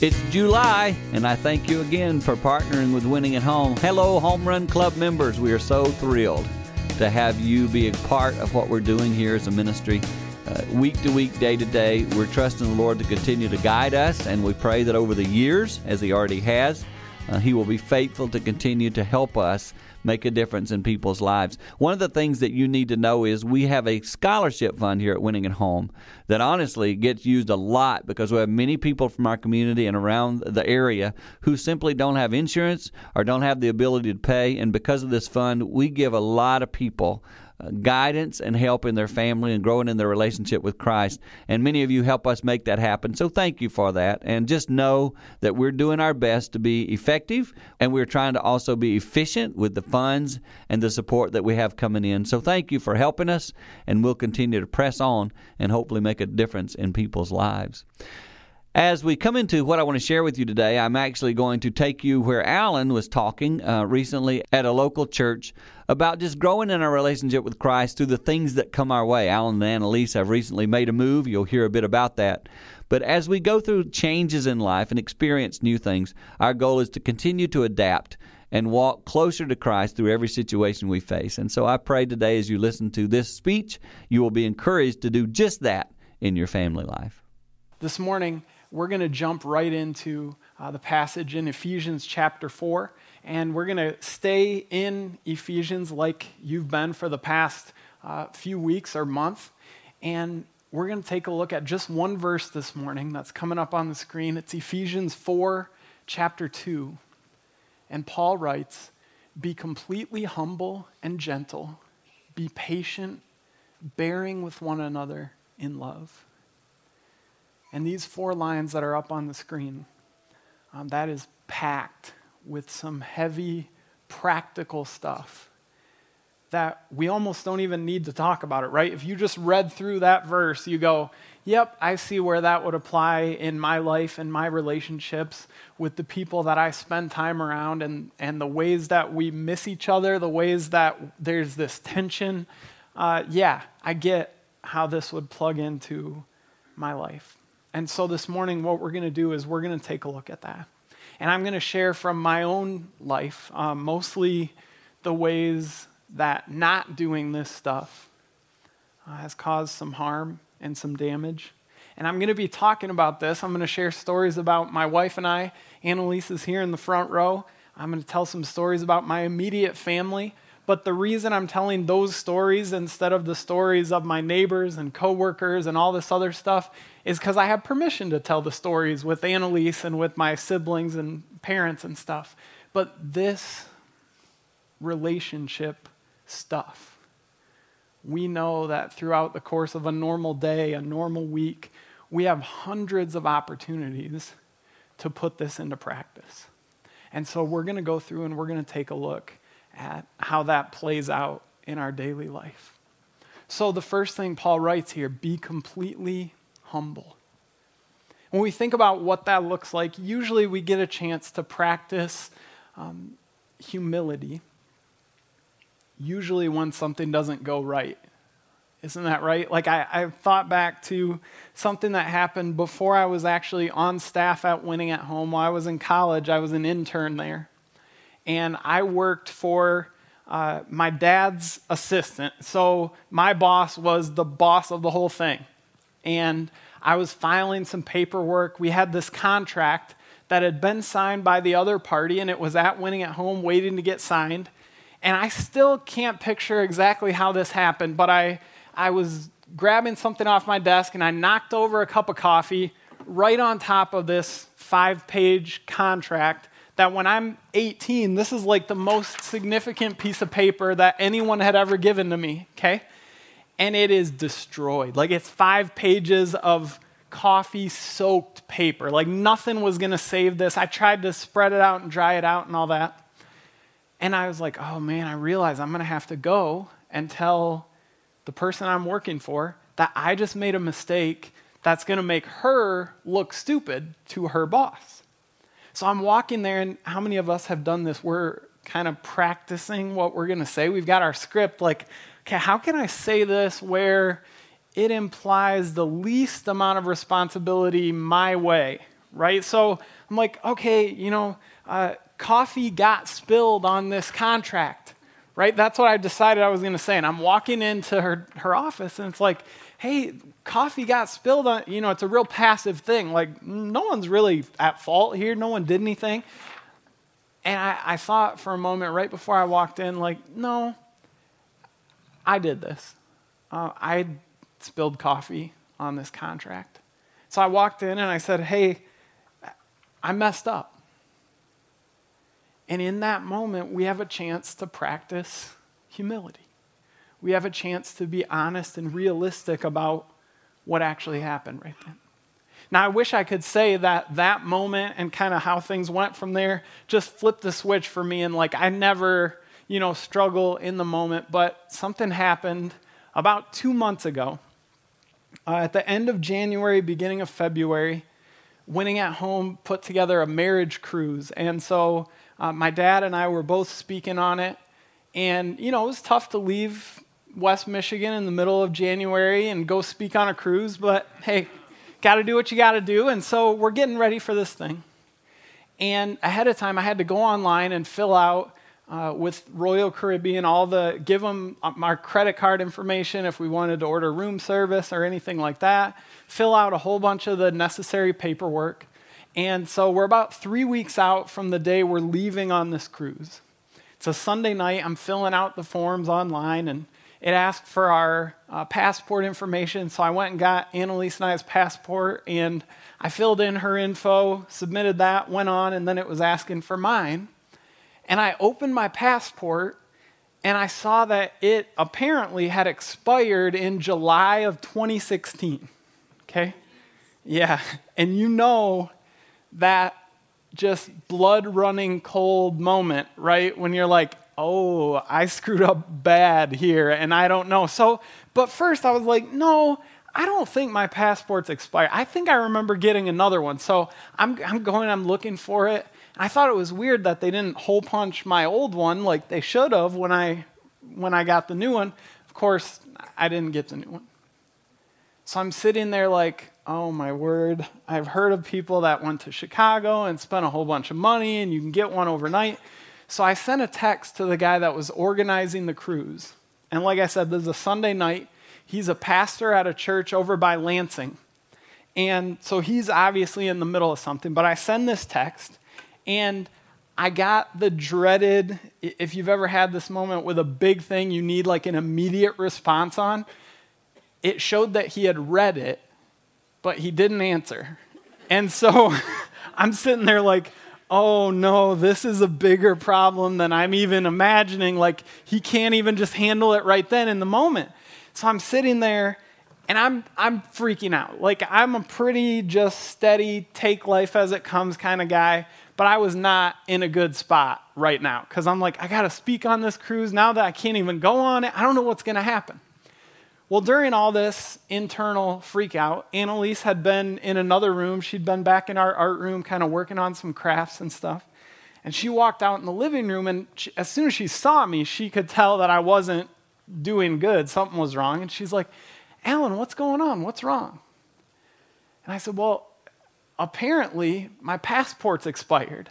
It's July, and I thank you again for partnering with Winning at Home. Hello, Home Run Club members. We are so thrilled to have you be a part of what we're doing here as a ministry. Uh, week to week, day to day, we're trusting the Lord to continue to guide us, and we pray that over the years, as He already has, uh, He will be faithful to continue to help us make a difference in people's lives. One of the things that you need to know is we have a scholarship fund here at Winning at Home that honestly gets used a lot because we have many people from our community and around the area who simply don't have insurance or don't have the ability to pay. And because of this fund, we give a lot of people guidance and help in their family and growing in their relationship with Christ. And many of you help us make that happen. So thank you for that. And just know that we're doing our best to be effective and we're trying to also be efficient with the funds and the support that we have coming in. So thank you for helping us and we'll continue to press on and hopefully make a difference in people's lives. As we come into what I want to share with you today, I'm actually going to take you where Alan was talking uh, recently at a local church about just growing in our relationship with Christ through the things that come our way. Alan and Annalise have recently made a move. You'll hear a bit about that. But as we go through changes in life and experience new things, our goal is to continue to adapt and walk closer to Christ through every situation we face. And so I pray today as you listen to this speech, you will be encouraged to do just that in your family life. This morning, we're going to jump right into uh, the passage in Ephesians chapter 4. And we're going to stay in Ephesians like you've been for the past uh, few weeks or month. And we're going to take a look at just one verse this morning that's coming up on the screen. It's Ephesians 4, chapter 2. And Paul writes, Be completely humble and gentle, be patient, bearing with one another in love. And these four lines that are up on the screen, um, that is packed with some heavy, practical stuff that we almost don't even need to talk about it, right? If you just read through that verse, you go, yep, I see where that would apply in my life and my relationships with the people that I spend time around and, and the ways that we miss each other, the ways that there's this tension. Uh, yeah, I get how this would plug into my life. And so this morning, what we're going to do is we're going to take a look at that. And I'm going to share from my own life, um, mostly the ways that not doing this stuff uh, has caused some harm and some damage. And I'm going to be talking about this. I'm going to share stories about my wife and I. Annalise is here in the front row. I'm going to tell some stories about my immediate family. But the reason I'm telling those stories instead of the stories of my neighbors and coworkers and all this other stuff is because I have permission to tell the stories with Annalise and with my siblings and parents and stuff. But this relationship stuff, we know that throughout the course of a normal day, a normal week, we have hundreds of opportunities to put this into practice. And so we're going to go through and we're going to take a look at how that plays out in our daily life. So, the first thing Paul writes here be completely humble. When we think about what that looks like, usually we get a chance to practice um, humility, usually when something doesn't go right. Isn't that right? Like, I, I thought back to something that happened before I was actually on staff at Winning at Home. While I was in college, I was an intern there. And I worked for uh, my dad's assistant. So, my boss was the boss of the whole thing and I was filing some paperwork. We had this contract that had been signed by the other party, and it was at Winning at Home waiting to get signed. And I still can't picture exactly how this happened, but I, I was grabbing something off my desk and I knocked over a cup of coffee right on top of this five page contract. That when I'm 18, this is like the most significant piece of paper that anyone had ever given to me, okay? And it is destroyed. Like it's five pages of coffee soaked paper. Like nothing was going to save this. I tried to spread it out and dry it out and all that. And I was like, oh man, I realize I'm going to have to go and tell the person I'm working for that I just made a mistake that's going to make her look stupid to her boss. So I'm walking there, and how many of us have done this? We're kind of practicing what we're going to say. We've got our script like, okay, how can I say this where it implies the least amount of responsibility my way, right? So I'm like, okay, you know, uh, coffee got spilled on this contract, right? That's what I decided I was going to say. And I'm walking into her, her office, and it's like, hey, coffee got spilled on, you know, it's a real passive thing. Like, no one's really at fault here. No one did anything. And I, I thought for a moment right before I walked in, like, no, I did this. Uh, I spilled coffee on this contract. So I walked in and I said, hey, I messed up. And in that moment, we have a chance to practice humility. We have a chance to be honest and realistic about what actually happened right then. Now, I wish I could say that that moment and kind of how things went from there just flipped the switch for me and like I never, you know, struggle in the moment, but something happened about two months ago. Uh, at the end of January, beginning of February, Winning at Home put together a marriage cruise. And so uh, my dad and I were both speaking on it. And, you know, it was tough to leave West Michigan in the middle of January and go speak on a cruise, but hey, got to do what you got to do. And so we're getting ready for this thing. And ahead of time, I had to go online and fill out uh, with Royal Caribbean all the, give them our credit card information if we wanted to order room service or anything like that, fill out a whole bunch of the necessary paperwork. And so we're about three weeks out from the day we're leaving on this cruise. It's a Sunday night. I'm filling out the forms online, and it asked for our uh, passport information. So I went and got Annalise and I's passport, and I filled in her info, submitted that, went on, and then it was asking for mine. And I opened my passport, and I saw that it apparently had expired in July of 2016. Okay? Yeah. And you know that just blood running cold moment, right? When you're like, oh, I screwed up bad here and I don't know. So, but first I was like, no, I don't think my passport's expired. I think I remember getting another one. So I'm, I'm going, I'm looking for it. I thought it was weird that they didn't hole punch my old one like they should have when I, when I got the new one. Of course, I didn't get the new one. So I'm sitting there like, oh my word, I've heard of people that went to Chicago and spent a whole bunch of money and you can get one overnight. So I sent a text to the guy that was organizing the cruise. And like I said, this is a Sunday night. He's a pastor at a church over by Lansing. And so he's obviously in the middle of something. But I send this text, and I got the dreaded if you've ever had this moment with a big thing you need like an immediate response on, it showed that he had read it, but he didn't answer. And so I'm sitting there like, oh no, this is a bigger problem than I'm even imagining. Like, he can't even just handle it right then in the moment. So I'm sitting there and I'm, I'm freaking out. Like, I'm a pretty just steady, take life as it comes kind of guy, but I was not in a good spot right now because I'm like, I got to speak on this cruise now that I can't even go on it. I don't know what's going to happen. Well, during all this internal freakout, Annalise had been in another room. She'd been back in our art room, kind of working on some crafts and stuff. And she walked out in the living room, and she, as soon as she saw me, she could tell that I wasn't doing good. Something was wrong. And she's like, Alan, what's going on? What's wrong? And I said, Well, apparently my passport's expired.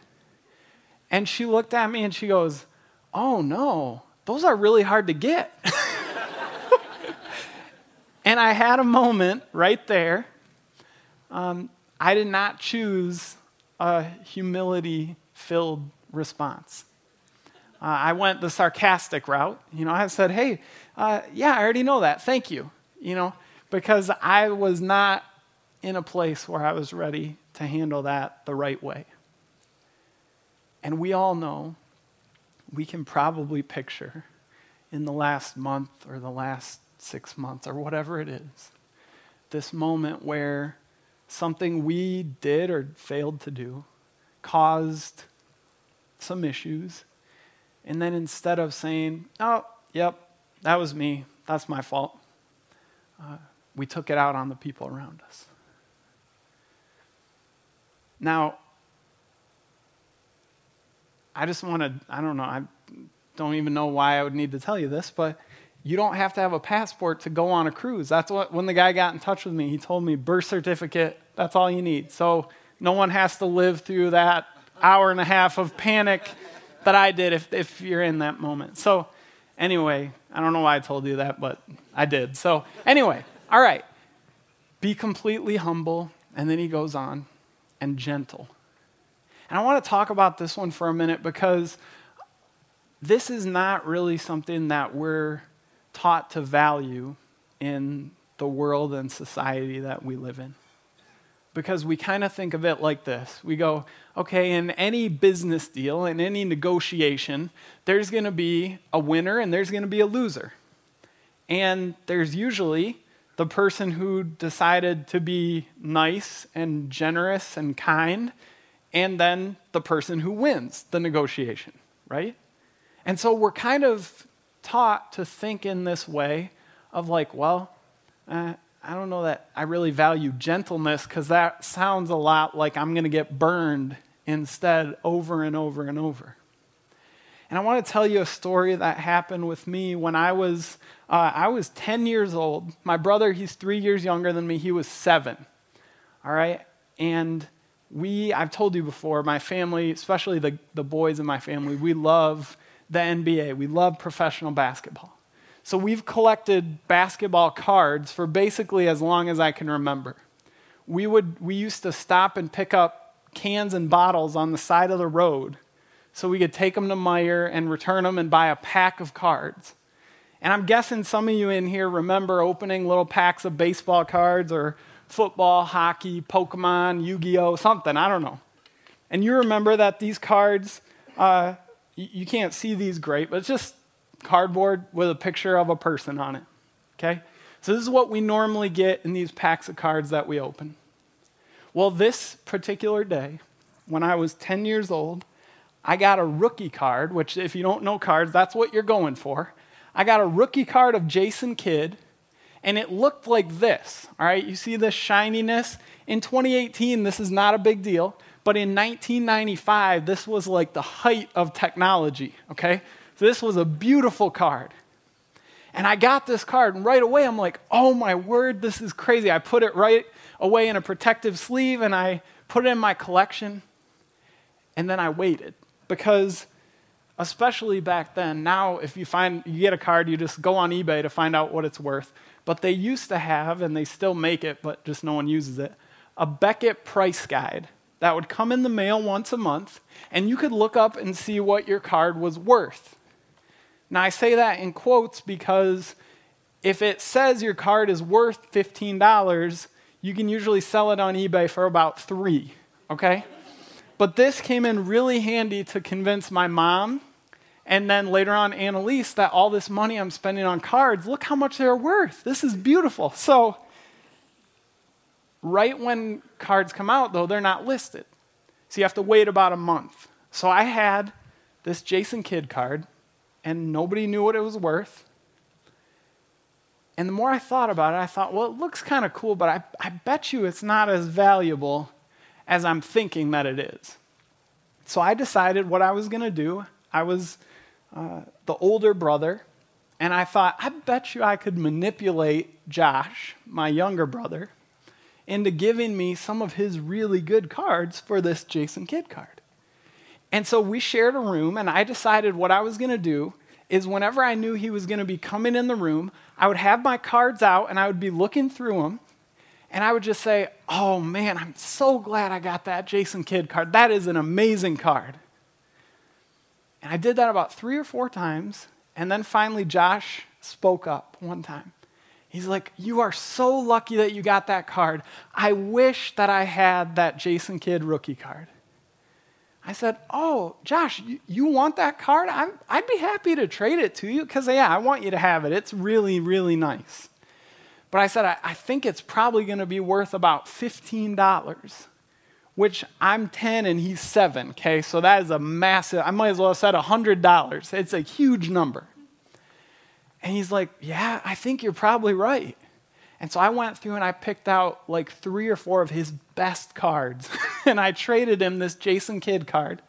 And she looked at me and she goes, Oh no, those are really hard to get. And I had a moment right there. Um, I did not choose a humility filled response. Uh, I went the sarcastic route. You know, I said, hey, uh, yeah, I already know that. Thank you. You know, because I was not in a place where I was ready to handle that the right way. And we all know, we can probably picture in the last month or the last six months, or whatever it is. This moment where something we did or failed to do caused some issues. And then instead of saying, oh, yep, that was me, that's my fault, uh, we took it out on the people around us. Now, I just want to, I don't know, I don't even know why I would need to tell you this, but you don't have to have a passport to go on a cruise. That's what, when the guy got in touch with me, he told me birth certificate, that's all you need. So No one has to live through that hour and a half of panic that I did if, if you're in that moment. So, anyway, I don't know why I told you that, but I did. So, anyway, all right. Be completely humble. And then he goes on, and gentle. And I want to talk about this one for a minute because this is not really something that we're taught to value in the world and society that we live in. Because we kind of think of it like this we go, okay, in any business deal, in any negotiation, there's going to be a winner and there's going to be a loser. And there's usually the person who decided to be nice and generous and kind, and then the person who wins the negotiation, right? And so we're kind of taught to think in this way of like, well, uh, I don't know that I really value gentleness because that sounds a lot like I'm going to get burned instead over and over and over. And I want to tell you a story that happened with me when I was, uh, I was 10 years old. My brother, he's three years younger than me, he was seven. All right? And we, I've told you before, my family, especially the, the boys in my family, we love the NBA. We love professional basketball. So we've collected basketball cards for basically as long as I can remember. We, would, we used to stop and pick up cans and bottles on the side of the road so we could take them to Meijer and return them and buy a pack of cards. And I'm guessing some of you in here remember opening little packs of baseball cards or football, hockey, Pokemon, Yu Gi Oh!, something, I don't know. And you remember that these cards, uh, you, can't see these great, but it's just cardboard with a picture of a person on it. Okay? So this is what we normally get in these packs of cards that we open. Well, this particular day, when I was 10 years old, I got a rookie card, which, if you don't know cards, that's what you're going for. I got a rookie card of Jason Kidd, and it looked like this. All right, you see the shininess? In 2018, this is not a big deal, but in 1995, this was like the height of technology, okay? So this was a beautiful card. And I got this card, and right away I'm like, oh my word, this is crazy. I put it right away in a protective sleeve and I put it in my collection. And then I waited because especially back then. Now if you find you get a card you just go on ebay to find out what it's worth. But they used to have and they still make it but just no one uses it a beckett price guide that would come in the mail once a month and you could look up and see what your card was worth. Now i say that in quotes because if it says your card is worth $15 you can usually sell it on ebay for about three okay? But this came in really handy to convince my mom and then later on Annalise that all this money I'm spending on cards, look how much they're worth. This is beautiful. So, right when cards come out, though, they're not listed. So, you have to wait about a month. So, I had this Jason Kidd card, and nobody knew what it was worth. And the more I thought about it, I thought, well, it looks kind of cool, but I, I bet you it's not as valuable as I'm thinking that it is. So I decided what I was going to do. I was uh, the older brother, and I thought, I bet you I could manipulate Josh, my younger brother, into giving me some of his really good cards for this Jason Kidd card. And so we shared a room, and I decided what I was going to do is whenever I knew he was going to be coming in the room, I would have my cards out and I would be looking through them and I would just say, Oh man, I'm so glad I got that Jason Kidd card. That is an amazing card. And I did that about three or four times. And then finally, Josh spoke up one time. He's like, You are so lucky that you got that card. I wish that I had that Jason Kidd rookie card. I said, Oh, Josh, you, you want that card? i would be happy to trade it to you because, yeah, I want you to have it. It's really, really nice. But I said, I, I think it's probably going to be worth about $15, which I'm 10 and he's 7, okay? So that is a massive, I might as well have said $100. It's a huge number. And he's like, Yeah, I think you're probably right. And so I went through and I picked out like three or four of his best cards. and I traded him this Jason Kidd card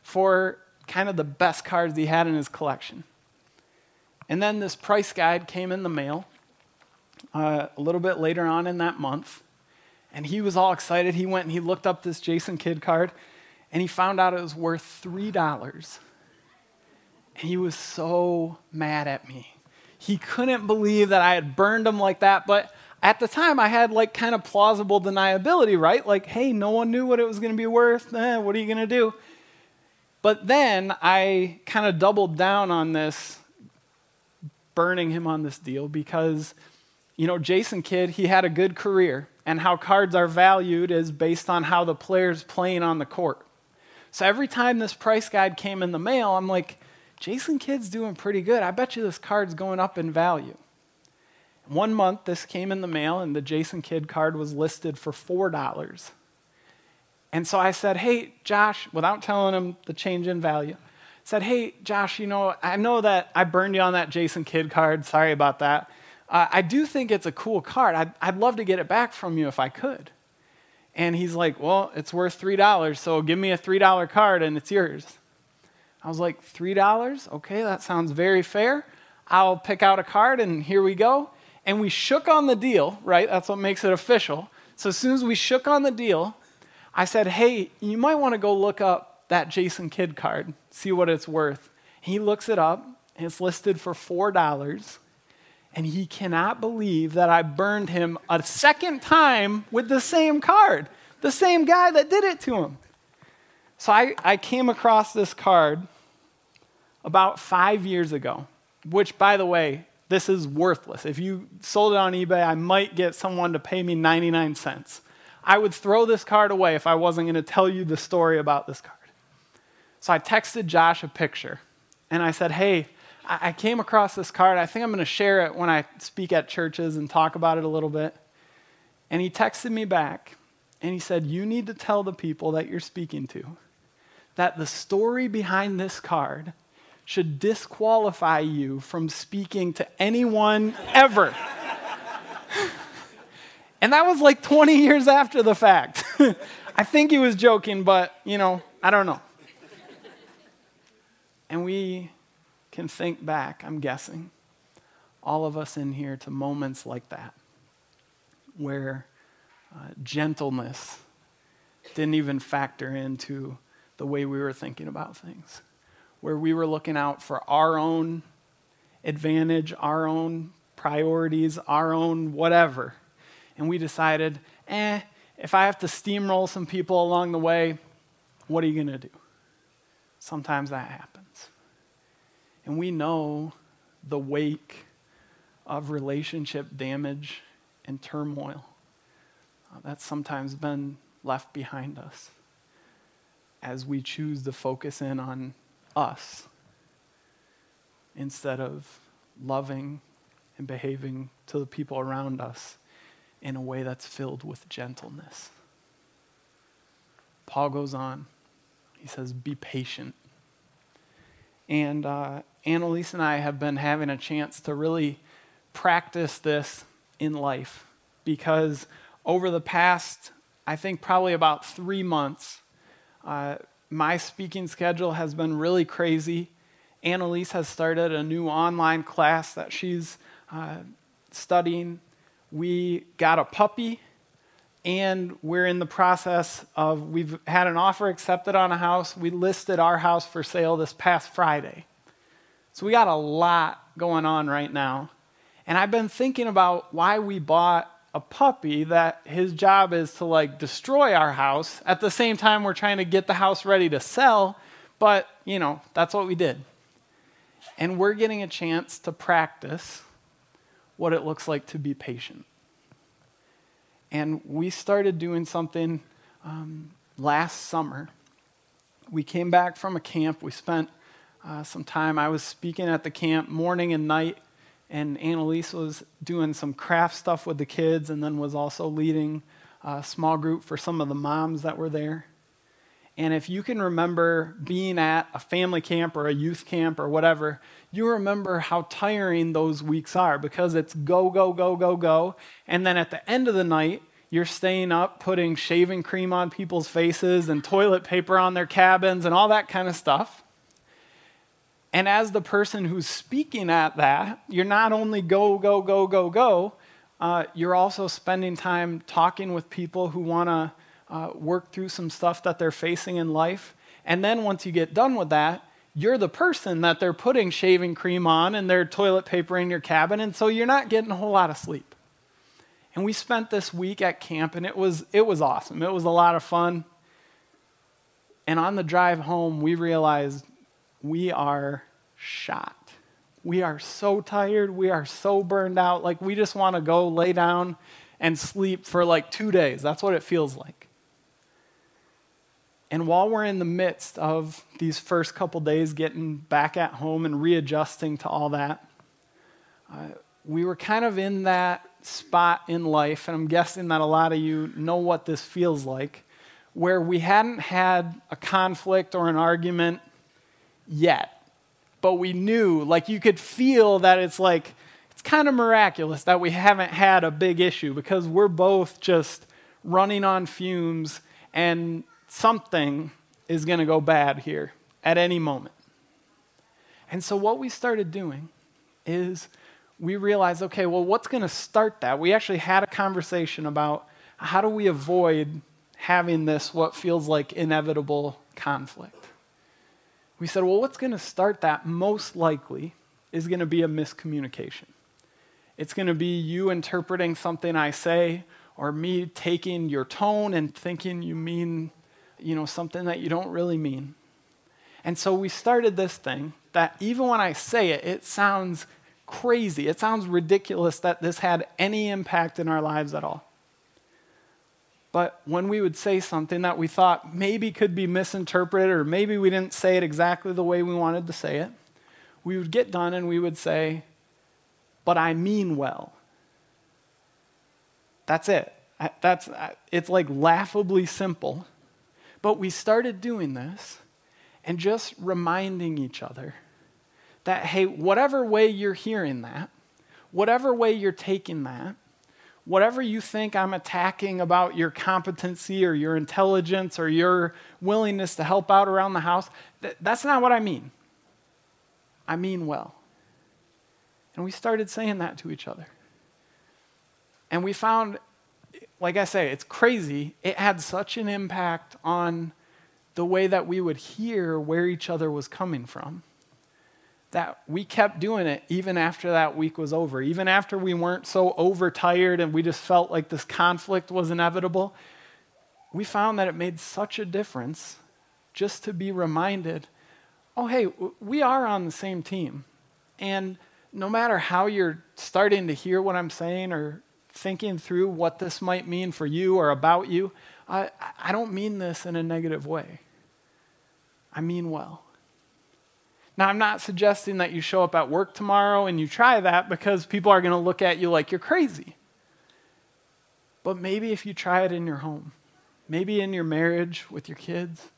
for kind of the best cards he had in his collection. And then this price guide came in the mail uh, a little bit later on in that month. And he was all excited. He went and he looked up this Jason Kidd card and he found out it was worth $3. And he was so mad at me. He couldn't believe that I had burned him like that, but at the time I had like kind of plausible deniability, right? Like, hey, no one knew what it was going to be worth. Eh, what are you going to do? But then I kind of doubled down on this, burning him on this deal because, you know, Jason Kidd, he had a good career, and how cards are valued is based on how the player's playing on the court. So every time this price guide came in the mail, I'm like, Jason Kidd's doing pretty good. I bet you this card's going up in value. One month, this came in the mail, and the Jason Kidd card was listed for $4. And so I said, Hey, Josh, without telling him the change in value, said, Hey, Josh, you know, I know that I burned you on that Jason Kidd card. Sorry about that. Uh, I do think it's a cool card. I'd, I'd love to get it back from you if I could. And he's like, Well, it's worth $3, so give me a $3 card and it's yours. I was like, $3? Okay, that sounds very fair. I'll pick out a card and here we go. And we shook on the deal, right? That's what makes it official. So as soon as we shook on the deal, I said, hey, you might want to go look up that Jason Kidd card, see what it's worth. He looks it up, and it's listed for $4. And he cannot believe that I burned him a second time with the same card, the same guy that did it to him. So I, I came across this card about five years ago, which, by the way, this is worthless. If you sold it on eBay, I might get someone to pay me 99 cents. I would throw this card away if I wasn't going to tell you the story about this card. So I texted Josh a picture and I said, Hey, I came across this card. I think I'm going to share it when I speak at churches and talk about it a little bit. And he texted me back and he said, You need to tell the people that you're speaking to that the story behind this card should disqualify you from speaking to anyone ever. And that was like 20 years after the fact. I think he was joking, but, you know, I don't know. And we can think back, I'm guessing, all of us in here, to moments like that, where uh, gentleness didn't even factor into the way we were thinking about things, where we were looking out for our own advantage, our own priorities, our own whatever and we decided, eh, if I have to steamroll some people along the way, what are you going to do? Sometimes that happens. And we know the wake of relationship damage and turmoil uh, that's sometimes been left behind us as we choose to focus in on us instead of loving and behaving to the people around us in a way that's filled with gentleness. Paul goes on. He says, Be patient. And uh, Annalise and I have been having a chance to really practice this in life because over the past, I think, probably about three months, uh, my speaking schedule has been really crazy. Annalise has started a new online class that she's uh, studying we got a puppy and we're in the process of we've had an offer accepted on a house. We listed our house for sale this past friday. So we got a lot going on right now. And i've been thinking about why we bought a puppy that his job is to like destroy our house. At the same time we're trying to get the house ready to sell but you know that's what we did. And we're getting a chance to practice what it looks like to be patient. And we started doing something um, last summer. We came back from a camp. We spent uh, some time. I was speaking at the camp morning and night, and Annalise was doing some craft stuff with the kids and then was also leading a small group for some of the moms that were there. And if you can remember being at a family camp or a youth camp or whatever, you remember how tiring those weeks are because it's go, go, go, go, go. And then at the end of the night, you're staying up putting shaving cream on people's faces and toilet paper on their cabins and all that kind of stuff. And as the person who's speaking at that, you're not only go, go, go, go, go, uh, you're also spending time talking with people who want to uh, work through some stuff that they're facing in life. And then once you get done with that, you're the person that they're putting shaving cream on and their toilet paper in your cabin, and so you're not getting a whole lot of sleep. And we spent this week at camp, and it was, it was awesome. It was a lot of fun. And on the drive home, we realized we are shot. We are so tired. We are so burned out. Like, we just want to go lay down and sleep for like two days. That's what it feels like. And while we're in the midst of these first couple days getting back at home and readjusting to all that, uh, we were kind of in that spot in life, and I'm guessing that a lot of you know what this feels like, where we hadn't had a conflict or an argument yet. But we knew, like, you could feel that it's like, it's kind of miraculous that we haven't had a big issue because we're both just running on fumes and something is going to go bad here at any moment. And so, what we started doing is we realized okay, well, what's going to start that? We actually had a conversation about how do we avoid having this, what feels like inevitable conflict. We said, well, what's going to start that most likely is going to be a miscommunication. It's going to be you interpreting something I say, or me taking your tone and thinking you mean, you know, something that you don't really mean. And so we started this thing that even when I say it, it sounds crazy. It sounds ridiculous that this had any impact in our lives at all. But when we would say something that we thought maybe could be misinterpreted, or maybe we didn't say it exactly the way we wanted to say it, we would get done and we would say, But I mean well. That's it. That's, it's like laughably simple. But we started doing this and just reminding each other that, hey, whatever way you're hearing that, whatever way you're taking that, whatever you think I'm attacking about your competency or your intelligence or your willingness to help out around the house, th- that's not what I mean. I mean well. And we started saying that to each other. And we found, like I say, it's crazy. It had such an impact on the way that we would hear where each other was coming from that we kept doing it even after that week was over. Even after we weren't so overtired and we just felt like this conflict was inevitable, we found that it made such a difference just to be reminded oh, hey, we are on the same team. And no matter how you're starting to hear what I'm saying or thinking through what this might mean for you or about you, I, I don't mean this in a negative way. I mean well. Now, I'm not suggesting that you show up at work tomorrow and you try that because people are going to look at you like you're crazy. But maybe if you try it in your home, maybe in your marriage with your kids,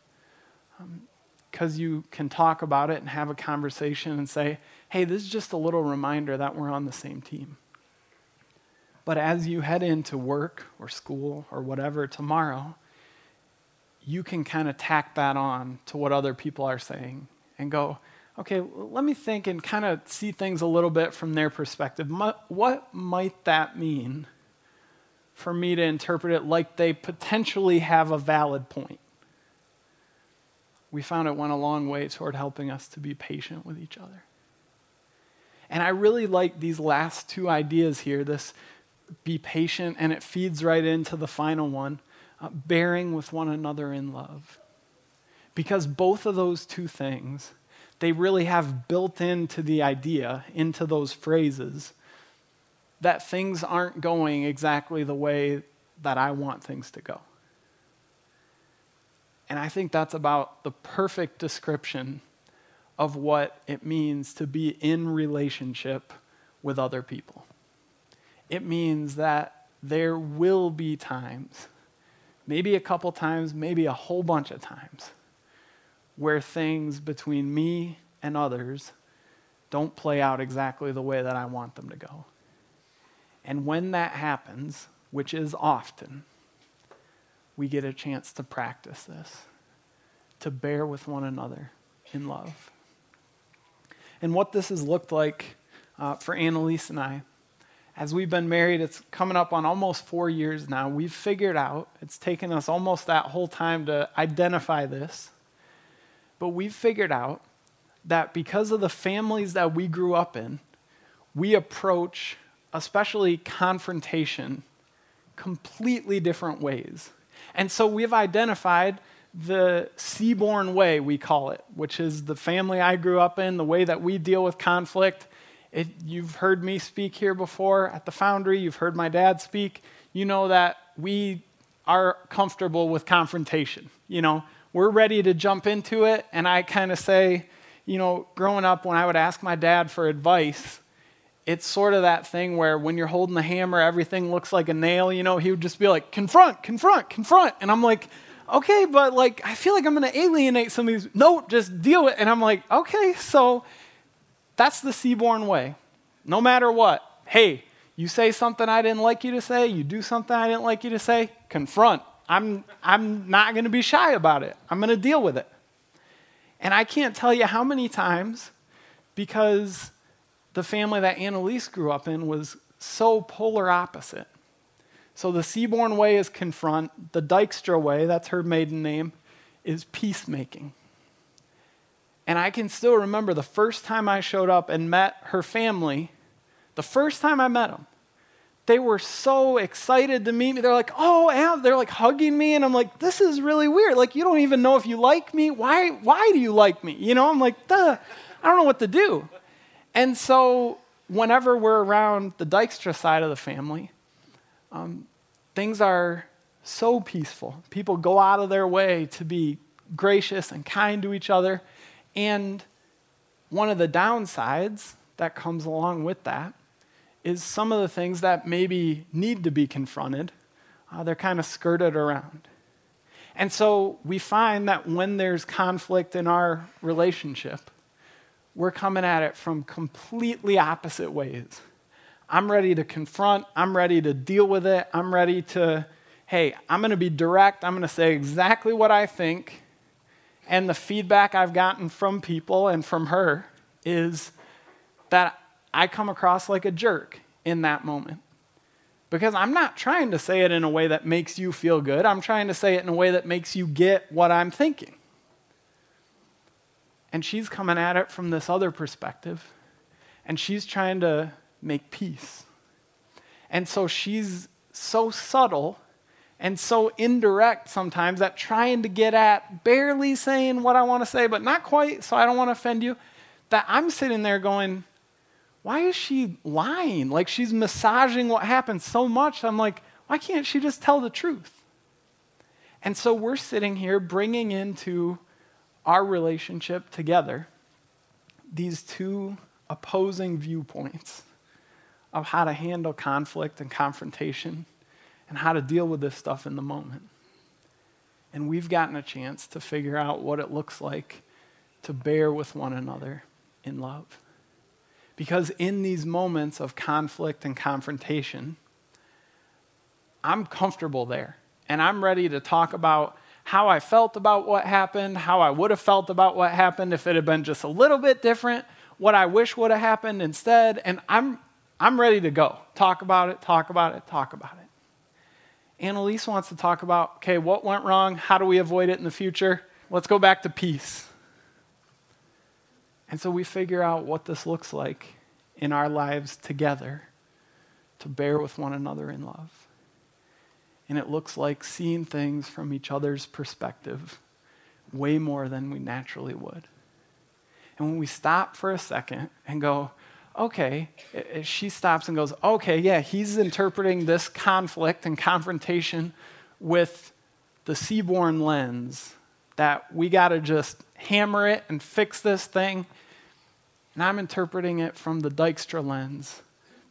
because um, you can talk about it and have a conversation and say, hey, this is just a little reminder that we're on the same team. But as you head into work or school or whatever tomorrow, you can kind of tack that on to what other people are saying and go, okay, let me think and kind of see things a little bit from their perspective. What might that mean for me to interpret it like they potentially have a valid point? We found it went a long way toward helping us to be patient with each other. And I really like these last two ideas here this be patient, and it feeds right into the final one uh, bearing with one another in love. Because both of those two things they really have built into the idea, into those phrases, that things aren't going exactly the way that I want things to go. And I think that's about the perfect description of what it means to be in relationship with other people. It means that there will be times, maybe a couple times, maybe a whole bunch of times, where things between me and others don't play out exactly the way that I want them to go. And when that happens, which is often, we get a chance to practice this, to bear with one another in love. And what this has looked like uh, for Annalise and I as we've been married, it's coming up on almost four years now. We've figured out, it's taken us almost that whole time to identify this, but we've figured out that because of the families that we grew up in, we approach, especially confrontation, completely different ways. And so we've identified the Seaborn way, we call it, which is the family I grew up in, the way that we deal with conflict. It, you've heard me speak here before at the Foundry, you've heard my dad speak. You know that we are comfortable with confrontation. You know, we're ready to jump into it, and I kind of say, you know, growing up, when I would ask my dad for advice, it's sort of that thing where when you're holding the hammer, everything looks like a nail. You know, he would just be like, confront, confront, confront. And I'm like, okay, but like, I feel like I'm going to alienate some of these. No, just deal with it. And I'm like, okay, so that's the Seaborn way. No matter what. Hey, you say something I didn't like you to say, you do something I didn't like you to say, confront. I'm, I'm not going to be shy about it. I'm going to deal with it. And I can't tell you how many times, because the family that Annalise grew up in was so polar opposite. So the Seaborn way is confront. The Dykstra way, that's her maiden name, is peacemaking. And I can still remember the first time I showed up and met her family, the first time I met them, they were so excited to meet me. They're like, oh, Am, they're like hugging me. And I'm like, this is really weird. Like, you don't even know if you like me. Why, why do you like me? You know, I'm like, duh, I don't know what to do. And so, whenever we're around the Dykstra side of the family, um, things are so peaceful. People go out of their way to be gracious and kind to each other. And one of the downsides that comes along with that is some of the things that maybe need to be confronted, uh, they're kind of skirted around. And so we find that when there's conflict in our relationship, we're coming at it from completely opposite ways. I'm ready to confront, I'm ready to deal with it, I'm ready to, hey, I'm to be direct, I'm to say exactly what I think. And the feedback I've gotten from people and from her is that I come across like a jerk in that moment. Because I'm not trying to say it in a way that makes you feel good. I'm trying to say it in a way that makes you get what I'm thinking. And she's coming at it from this other perspective. And she's trying to make peace. And so she's so subtle and so indirect sometimes that trying to get at barely saying what I want to say, but not quite, so I don't want to offend you, that I'm sitting there going, why is she lying? Like she's massaging what happened so much. I'm like, why can't she just tell the truth? And so we're sitting here bringing into our relationship together these two opposing viewpoints of how to handle conflict and confrontation and how to deal with this stuff in the moment. And we've gotten a chance to figure out what it looks like to bear with one another in love. Because in these moments of conflict and confrontation, I'm comfortable there. And I'm ready to talk about how I felt about what happened, how I would have felt about what happened if it had been just a little bit different, what I wish would have happened instead. And I'm I'm ready to go. Talk about it, talk about it, talk about it. Annalise wants to talk about okay, what went wrong? How do we avoid it in the future? Let's go back to peace. And so we figure out what this looks like in our lives together to bear with one another in love. And it looks like seeing things from each other's perspective way more than we naturally would. And when we stop for a second and go, okay, she stops and goes, okay, yeah, he's interpreting this conflict and confrontation with the seaborn lens that we got to just hammer it and fix this thing. And I'm interpreting it from the Dykstra lens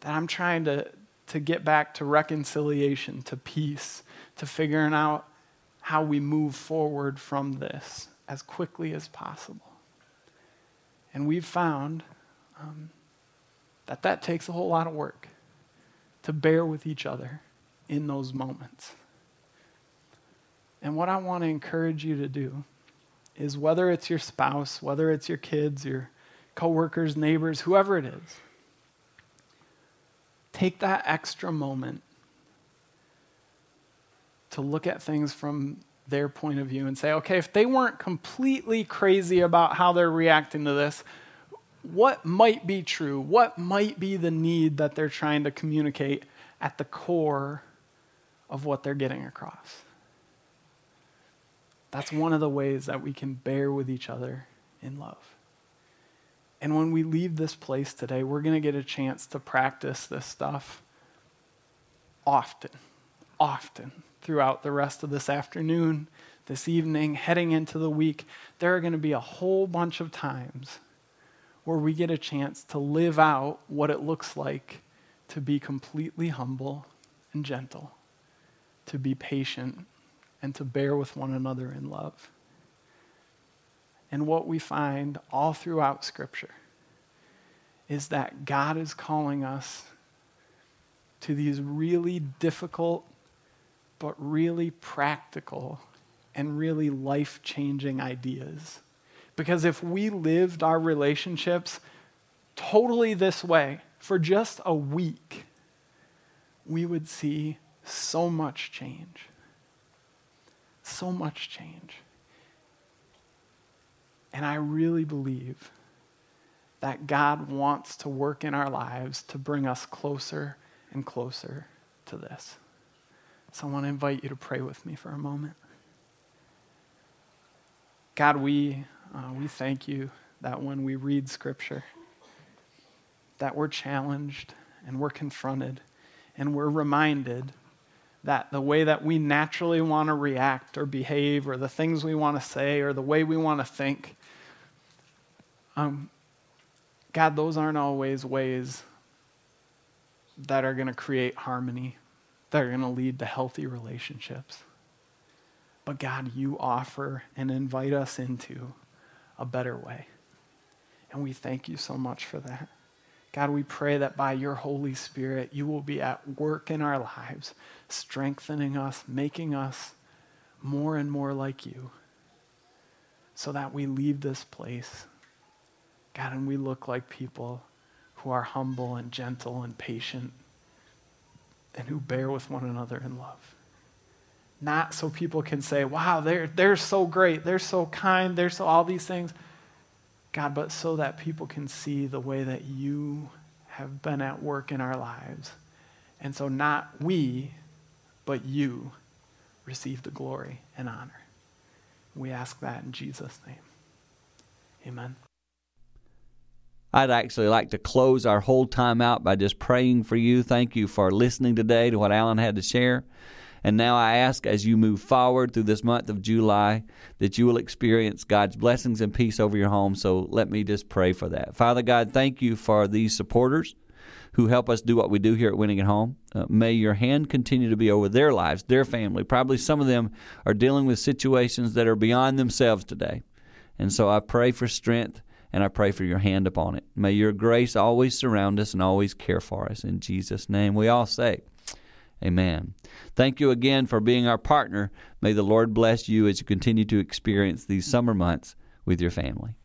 that I'm trying to, to get back to reconciliation, to peace, to figuring out how we move forward from this as quickly as possible. And we've found um, that that takes a whole lot of work to bear with each other in those moments. And what I want to encourage you to do is whether it's your spouse, whether it's your kids, your coworkers, neighbors, whoever it is, take that extra moment to look at things from their point of view and say, okay, if they weren't completely crazy about how they're reacting to this, what might be true? What might be the need that they're trying to communicate at the core of what they're getting across? That's one of the ways that we can bear with each other in love. And when we leave this place today, we're going to get a chance to practice this stuff often, often throughout the rest of this afternoon, this evening, heading into the week. There are going to be a whole bunch of times where we get a chance to live out what it looks like to be completely humble and gentle, to be patient, and to bear with one another in love. And what we find all throughout Scripture is that God is calling us to these really difficult but really practical and really life changing ideas. Because if we lived our relationships totally this way for just a week, we would see so much change. So much change. And I really believe that God wants to work in our lives to bring us closer and closer to this. So I want to invite you to pray with me for a moment. God, we, uh, we thank you that when we read Scripture, that we're challenged and we're confronted and we're reminded that the way that we naturally want to react or behave or the things we want to say or the way we want to think, um, God, those aren't always ways that are going to create harmony that are going to lead to healthy relationships. But God, you offer and invite us into a better way. And we thank you so much for that. God, we pray that by your Holy Spirit, you will be at work in our lives, strengthening us, making us more and more like you, so that we leave this place, God, and we look like people who are humble and gentle and patient and who bear with one another in love. Not so people can say, wow, they're, they're so great, they're so kind, they're so all these things. God, but so that people can see the way that you have been at work in our lives. And so not we, but you receive the glory and honor. We ask that in Jesus' name. Amen. I'd actually like to close our whole time out by just praying for you. Thank you for listening today to what Alan had to share. And now I ask as you move forward through this month of July that you will experience God's blessings and peace over your home. So let me just pray for that. Father God, thank you for these supporters who help us do what we do here at Winning at Home. Uh, may your hand continue to be over their lives, their family. Probably some of them are dealing with situations that are beyond themselves today. And so I pray for strength and I pray for your hand upon it. May your grace always surround us and always care for us. In Jesus' name, we all say, Amen. Thank you again for being our partner. May the Lord bless you as you continue to experience these summer months with your family.